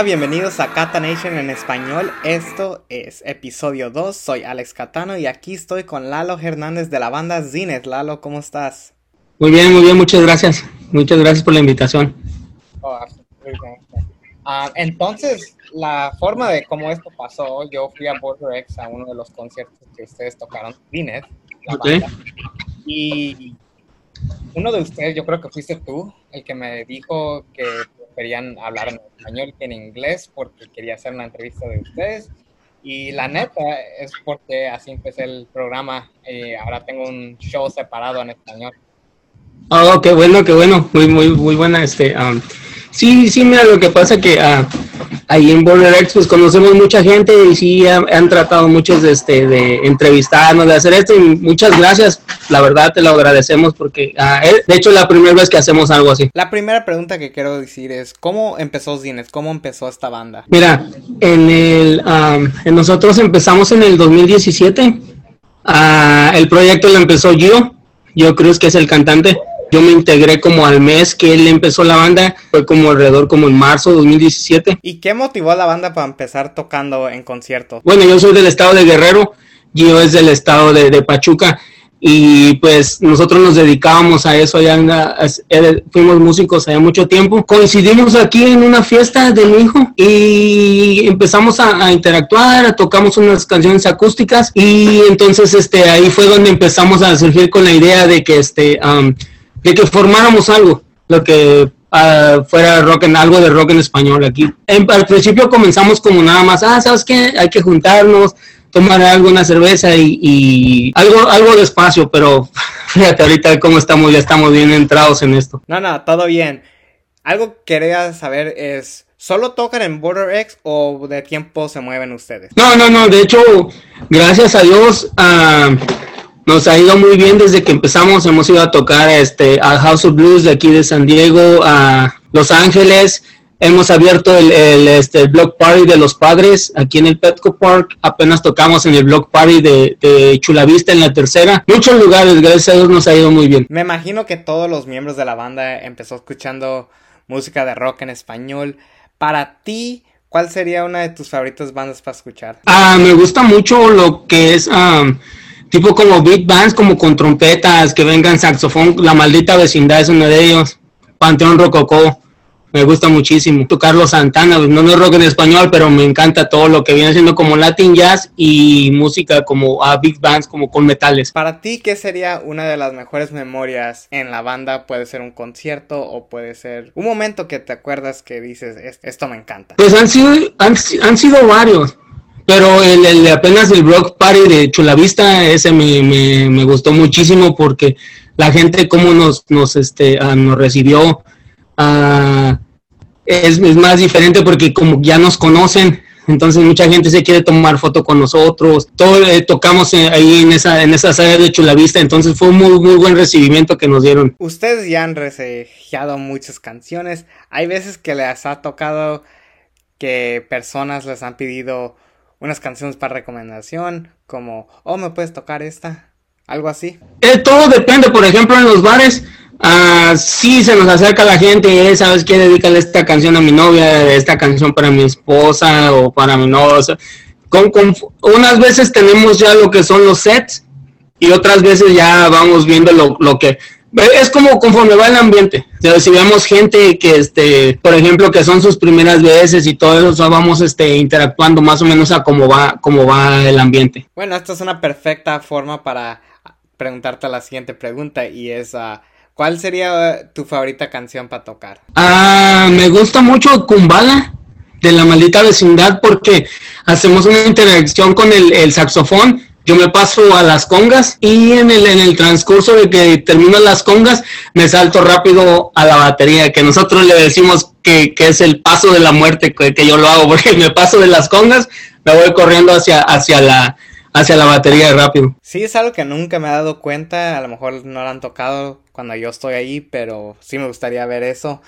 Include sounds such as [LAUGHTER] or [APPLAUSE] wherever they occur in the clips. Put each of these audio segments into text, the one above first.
Hola, bienvenidos a Cata Nation en español. Esto es episodio 2. Soy Alex Catano y aquí estoy con Lalo Hernández de la banda Zines. Lalo, ¿cómo estás? Muy bien, muy bien, muchas gracias. Muchas gracias por la invitación. Oh, uh, entonces, la forma de cómo esto pasó, yo fui a Border X a uno de los conciertos que ustedes tocaron, Zines, la banda, y uno de ustedes, yo creo que fuiste tú, el que me dijo que querían hablar en español que en inglés porque quería hacer una entrevista de ustedes. Y la neta es porque así empecé el programa y ahora tengo un show separado en español. Oh, qué bueno, qué bueno, muy, muy, muy buena este, um, Sí, sí, mira, lo que pasa que uh, ahí en Border X pues conocemos mucha gente y sí han, tratado muchos de, este, de entrevistarnos, de hacer esto y muchas gracias, la verdad te lo agradecemos porque uh, de hecho la primera vez que hacemos algo así. La primera pregunta que quiero decir es, ¿cómo empezó Zines? ¿Cómo empezó esta banda? Mira, en el, um, en nosotros empezamos en el 2017, uh, el proyecto lo empezó Gio, yo creo que es el cantante yo me integré como al mes que él empezó la banda, fue como alrededor como en marzo de 2017. ¿Y qué motivó a la banda para empezar tocando en concierto? Bueno, yo soy del estado de Guerrero, Gio es del estado de Pachuca y pues nosotros nos dedicábamos a eso allá, fuimos músicos allá mucho tiempo. Coincidimos aquí en una fiesta de mi hijo y empezamos a, interactuar, tocamos unas canciones acústicas y entonces este ahí fue donde empezamos a surgir con la idea de que este de que formáramos algo, lo que uh, fuera rock en, algo de rock en español aquí. al principio comenzamos como nada más, ah, ¿sabes qué? Hay que juntarnos, tomar algo, una cerveza y, algo, algo despacio, pero [LAUGHS] fíjate ahorita cómo estamos, ya estamos bien entrados en esto. No, no, todo bien. Algo que quería saber es, ¿solo tocan en Border X o de tiempo se mueven ustedes? No, no, no, de hecho, gracias a Dios, uh, nos ha ido muy bien desde que empezamos. Hemos ido a tocar este, a House of Blues de aquí de San Diego, a Los Ángeles. Hemos abierto el, el, este, Block Party de los padres aquí en el Petco Park. Apenas tocamos en el Block Party de, de Chulavista en la tercera. Muchos lugares, gracias a Dios, nos ha ido muy bien. Me imagino que todos los miembros de la banda empezó escuchando música de rock en español. Para ti, ¿cuál sería una de tus favoritas bandas para escuchar? Ah, me gusta mucho lo que es... Um, tipo como big bands, como con trompetas, que vengan saxofón, La Maldita Vecindad es uno de ellos, Panteón Rococó, me gusta muchísimo. Carlos Santana, pues, no, es rock en español, pero me encanta todo lo que viene siendo como Latin Jazz y música como a big bands, como con metales. Para ti, ¿qué sería una de las mejores memorias en la banda? Puede ser un concierto o puede ser un momento que te acuerdas que dices, esto me encanta. Pues han sido, han, han sido varios. Pero el, el, apenas el Block Party de Chulavista, ese me, me, gustó muchísimo porque la gente como nos, nos, este, ah, nos recibió uh, es, más diferente porque como ya nos conocen, entonces mucha gente se quiere tomar foto con nosotros. Todo eh, tocamos eh, ahí en esa en esa sala de Chulavista, entonces fue un muy muy buen recibimiento que nos dieron. Ustedes ya han reseñado muchas canciones. Hay veces que les ha tocado que personas les han pedido unas canciones para recomendación, como, oh, me puedes tocar esta, algo así. Eh, todo depende, por ejemplo, en los bares, uh, sí se nos acerca la gente, ¿sabes qué? Dedícale esta canción a mi novia, esta canción para mi esposa o para mi novia. con, unas veces tenemos ya lo que son los sets y otras veces ya vamos viendo lo, lo que es como conforme va el ambiente. si vemos gente que, este, por ejemplo, que son sus primeras veces y todo eso, vamos este, interactuando más o menos a cómo va, cómo va el ambiente. Bueno, esta es una perfecta forma para preguntarte la siguiente pregunta y es, uh, ¿cuál sería tu favorita canción para tocar? Ah, me gusta mucho Kumbala de la maldita vecindad porque hacemos una interacción con el, el saxofón yo me paso a las congas y en el, en el transcurso de que termino las congas me salto rápido a la batería, que nosotros le decimos que, es el paso de la muerte que, yo lo hago, [LAUGHS] porque me paso de las congas, me voy corriendo hacia, hacia la hacia la batería rápido. Sí, es algo que nunca me he dado cuenta, a lo mejor no lo han tocado cuando yo estoy ahí, pero sí me gustaría ver eso.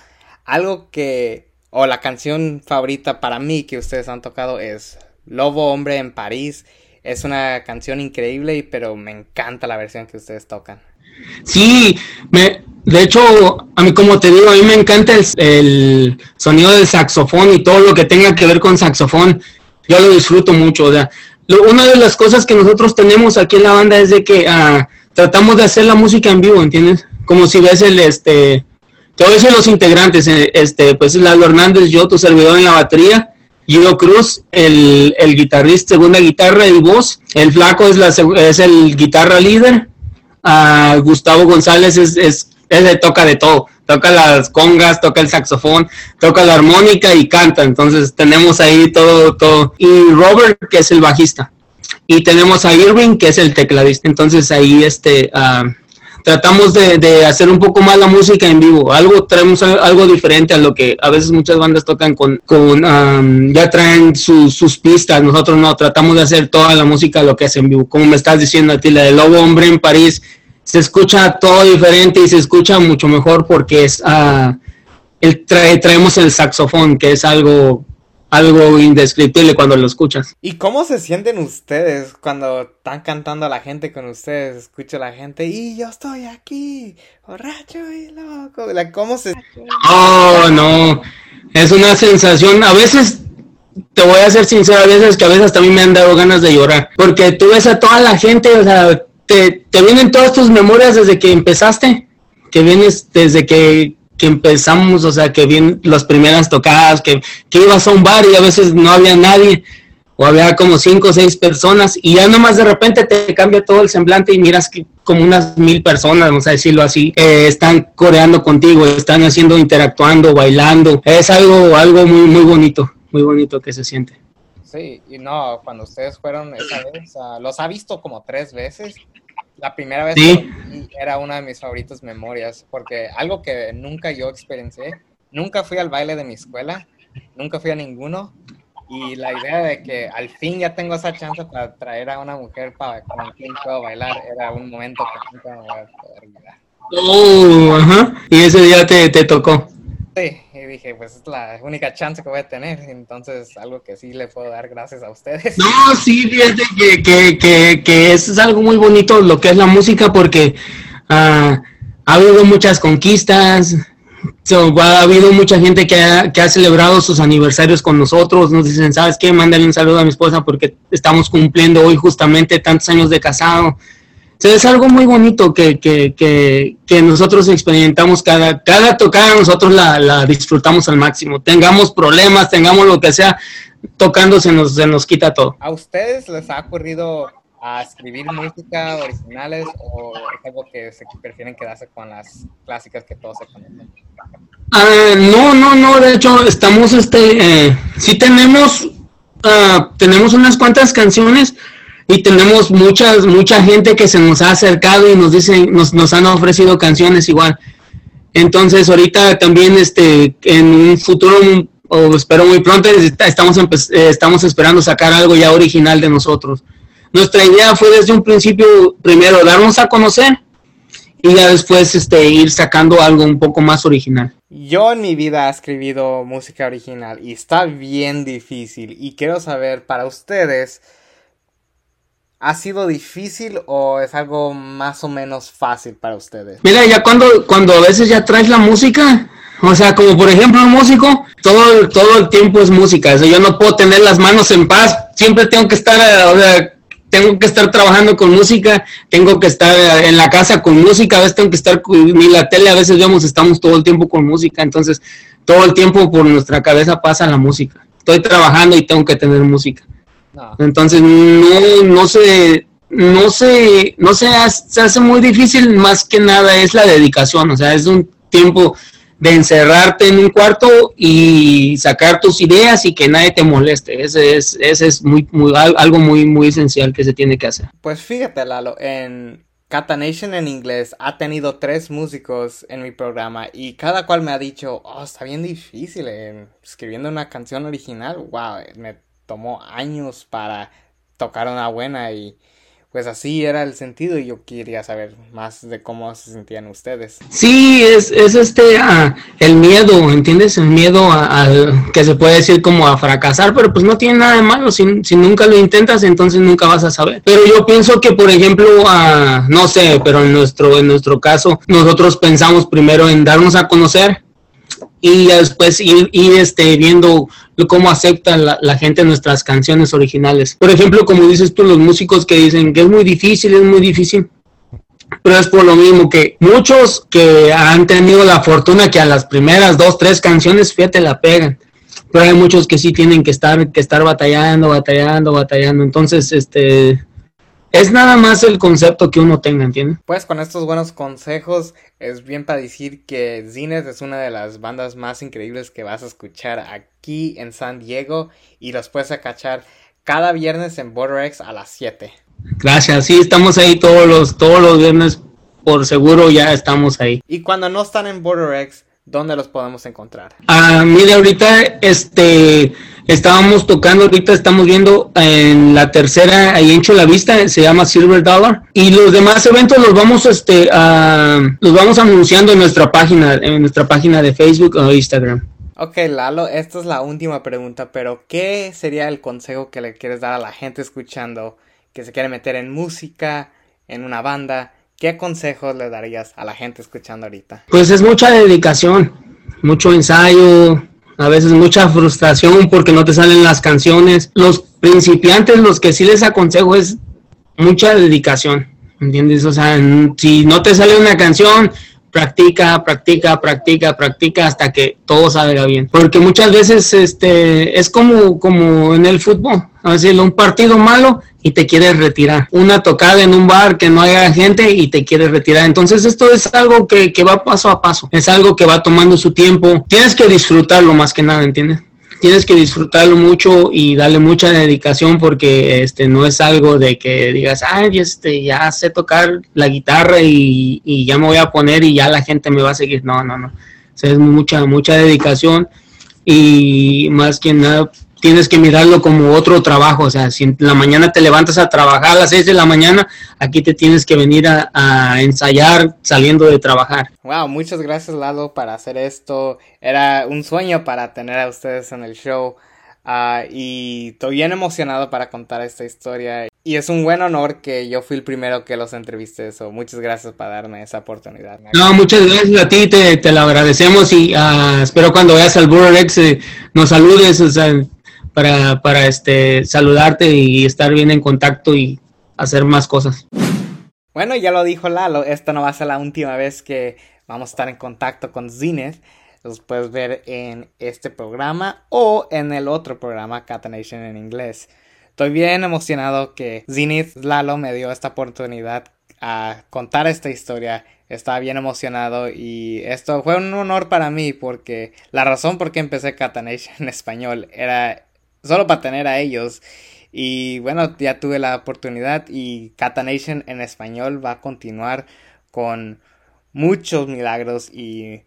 Algo que, o la canción favorita para mí que ustedes han tocado es Lobo Hombre en París es una canción increíble, pero me encanta la versión que ustedes tocan. Sí, me, De hecho, a mí como te digo, a mí me encanta el, sonido del saxofón y todo lo que tenga que ver con saxofón. Yo lo disfruto mucho. O sea, una de las cosas que nosotros tenemos aquí en la banda es de que ah, tratamos de hacer la música en vivo, ¿entiendes? Como si ves el, este, te los integrantes, eh, este, pues Lalo Hernández, yo, tu servidor en la batería, Guido Cruz, el, el guitarrista, segunda guitarra y voz, el flaco es, la, es el guitarra líder, uh, Gustavo González es, es, es toca de todo, toca las congas, toca el saxofón, toca la armónica y canta, entonces tenemos ahí todo, todo, y Robert que es el bajista, y tenemos a Irving que es el tecladista, entonces ahí este... Uh, tratamos de, hacer un poco más la música en vivo, algo traemos algo diferente a lo que a veces muchas bandas tocan con, con ya traen sus pistas, nosotros no, tratamos de hacer toda la música lo que es en vivo, como me estás diciendo a ti, la de Lobo Hombre en París, se escucha todo diferente y se escucha mucho mejor porque es, uh, el traemos el saxofón, que es algo algo indescriptible cuando lo escuchas. ¿Y cómo se sienten ustedes cuando están cantando a la gente con ustedes? Escucha la gente y yo estoy aquí, borracho y loco. ¿Cómo se... Oh, no. Es una sensación, a veces te voy a ser sincero, a veces que a veces también me han dado ganas de llorar, porque tú ves a toda la gente, o sea, te, te vienen todas tus memorias desde que empezaste, que vienes desde que que empezamos, o sea, que bien las primeras tocadas, que, que ibas a un bar y a veces no había nadie, o había como cinco o seis personas, y ya nomás de repente te cambia todo el semblante y miras que como unas mil personas, vamos a decirlo así, eh, están coreando contigo, están haciendo, interactuando, bailando. Es algo, algo muy, muy bonito, muy bonito que se siente. Sí, y no, cuando ustedes fueron esa vez, los ha visto como tres veces la primera vez era una de mis favoritas memorias, porque algo que nunca yo experiencié, nunca fui al baile de mi escuela, nunca fui a ninguno, y la idea de que al fin ya tengo esa chance para traer a una mujer para con quien puedo bailar era un momento que nunca me voy a poder olvidar. Oh, ajá. Y ese día te, te tocó. Sí, dije, pues es la única chance que voy a tener, entonces algo que sí le puedo dar gracias a ustedes. No, sí, fíjate que, que, que, que es algo muy bonito lo que es la música porque ah, ha habido muchas conquistas, ha habido mucha gente que ha, que ha celebrado sus aniversarios con nosotros, nos dicen, ¿sabes qué? Mándale un saludo a mi esposa porque estamos cumpliendo hoy justamente tantos años de casado es algo muy bonito que, que, que, que, nosotros experimentamos cada, cada tocada, nosotros la, la, disfrutamos al máximo. Tengamos problemas, tengamos lo que sea, tocando se nos, se nos quita todo. ¿A ustedes les ha ocurrido a escribir música originales o es algo que se prefieren quedarse con las clásicas que todos se conocen? Ah, no, no, no, de hecho estamos, este, eh, sí tenemos, uh, tenemos unas cuantas canciones, y tenemos muchas, mucha gente que se nos ha acercado y nos dicen, nos, nos han ofrecido canciones igual. Entonces ahorita también este, en un futuro, o espero muy pronto, estamos, eh, estamos esperando sacar algo ya original de nosotros. Nuestra idea fue desde un principio, primero, darnos a conocer y ya después este, ir sacando algo un poco más original. Yo en mi vida he escribido música original y está bien difícil y quiero saber para ustedes, ¿Ha sido difícil o es algo más o menos fácil para ustedes? Mira, ya cuando, cuando a veces ya traes la música, o sea, como por ejemplo un músico, todo, todo el tiempo es música. Yo no puedo tener las manos en paz, siempre tengo que estar, o sea, tengo que estar trabajando con música, tengo que estar en la casa con música, a veces tengo que estar ni la tele, a veces vemos, estamos todo el tiempo con música, entonces todo el tiempo por nuestra cabeza pasa la música. Estoy trabajando y tengo que tener música. Entonces no, no se, no se, no se hace, se hace muy difícil, más que nada es la dedicación, o sea, es un tiempo de encerrarte en un cuarto y sacar tus ideas y que nadie te moleste. Ese es, ese es muy, muy, algo muy, muy esencial que se tiene que hacer. Pues fíjate, Lalo, en Kata Nation en inglés ha tenido tres músicos en mi programa y cada cual me ha dicho, oh, está bien difícil eh, escribiendo una canción original. Wow, me tomó años para tocar una buena y pues así era el sentido y yo quería saber más de cómo se sentían ustedes. Sí, es, es este ah, el miedo, ¿entiendes? El miedo a, que se puede decir como a fracasar, pero pues no tiene nada de malo, si, si nunca lo intentas entonces nunca vas a saber. Pero yo pienso que por ejemplo, ah, no sé, pero en nuestro, en nuestro caso, nosotros pensamos primero en darnos a conocer y después ir, este, viendo cómo acepta la, gente nuestras canciones originales. Por ejemplo, como dices tú, los músicos que dicen que es muy difícil, es muy difícil. Pero es por lo mismo que muchos que han tenido la fortuna que a las primeras dos, tres canciones, fíjate, la pegan. Pero hay muchos que sí tienen que estar, que estar batallando, batallando, batallando. Entonces, este, es nada más el concepto que uno tenga, ¿entiendes? Pues con estos buenos consejos es bien para decir que Zineth es una de las bandas más increíbles que vas a escuchar aquí en San Diego y los puedes cachar cada viernes en Border X a las 7. Gracias, sí, estamos ahí todos los, todos los viernes, por seguro ya estamos ahí. Y cuando no están en Border X, ¿dónde los podemos encontrar? Ah, mire, ahorita este Estábamos tocando, ahorita estamos viendo en la tercera, ahí en la Vista, se llama Silver Dollar. Y los demás eventos los vamos, este, los vamos anunciando en nuestra página, en nuestra página de Facebook o Instagram. Ok, Lalo, esta es la última pregunta, pero ¿qué sería el consejo que le quieres dar a la gente escuchando que se quiere meter en música, en una banda? ¿Qué consejos le darías a la gente escuchando ahorita? Pues es mucha dedicación, mucho ensayo, a veces mucha frustración porque no te salen las canciones. Los principiantes, los que sí les aconsejo es mucha dedicación, ¿entiendes? O sea, si no te sale una canción, practica, practica, practica, practica hasta que todo salga bien. Porque muchas veces este es como, como en el fútbol. A un partido malo y te quieres retirar. Una tocada en un bar que no haya gente y te quieres retirar. Entonces esto es algo que, que va paso a paso. Es algo que va tomando su tiempo. Tienes que disfrutarlo más que nada, ¿entiendes? tienes que disfrutarlo mucho y darle mucha dedicación porque este no es algo de que digas, ay, este, ya sé tocar la guitarra y, y ya me voy a poner y ya la gente me va a seguir. No, no, no. es mucha, mucha dedicación y más que nada tienes que mirarlo como otro trabajo. O sea, si en la mañana te levantas a trabajar a las 6 de la mañana, aquí te tienes que venir a, ensayar saliendo de trabajar. Wow, muchas gracias Lalo para hacer esto. Era un sueño para tener a ustedes en el show. Uh, y estoy bien emocionado para contar esta historia. Y es un buen honor que yo fui el primero que los entrevisté. Eso. Muchas gracias por darme esa oportunidad. No, muchas gracias a ti, te, te lo agradecemos y uh, espero cuando vayas al Burrex eh, nos saludes. O sea, para, para este, saludarte y estar bien en contacto y hacer más cosas. Bueno, ya lo dijo Lalo, esta no va a ser la última vez que vamos a estar en contacto con Zineth. Los puedes ver en este programa o en el otro programa, Catanation en inglés. Estoy bien emocionado que Zinith Lalo me dio esta oportunidad a contar esta historia. Estaba bien emocionado y esto fue un honor para mí porque la razón por qué empecé Catanation en español era solo para tener a ellos. Y bueno, ya tuve la oportunidad y Catanation en español va a continuar con muchos milagros y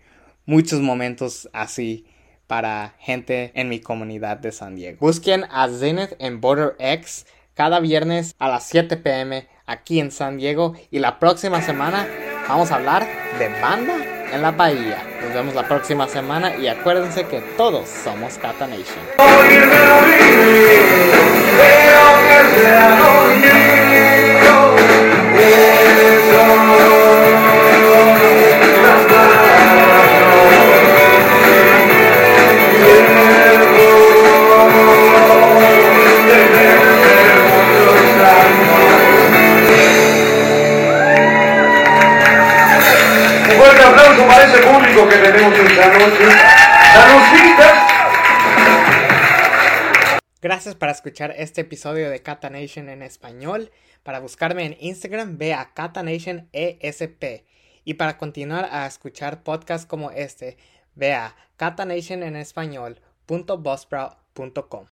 muchos momentos así para gente en mi comunidad de San Diego. Busquen a Zenith en Border X cada viernes a las 7 pm aquí en San Diego y la próxima semana vamos a hablar de banda en la bahía. Nos vemos la próxima semana y acuérdense que todos somos Cata Nation. Gracias por escuchar este episodio de Kata Nation en español. Para buscarme en Instagram, ve a Kata Nation ESP. Y para continuar a escuchar podcasts como este, ve a catanation en español.buzzsprout.com.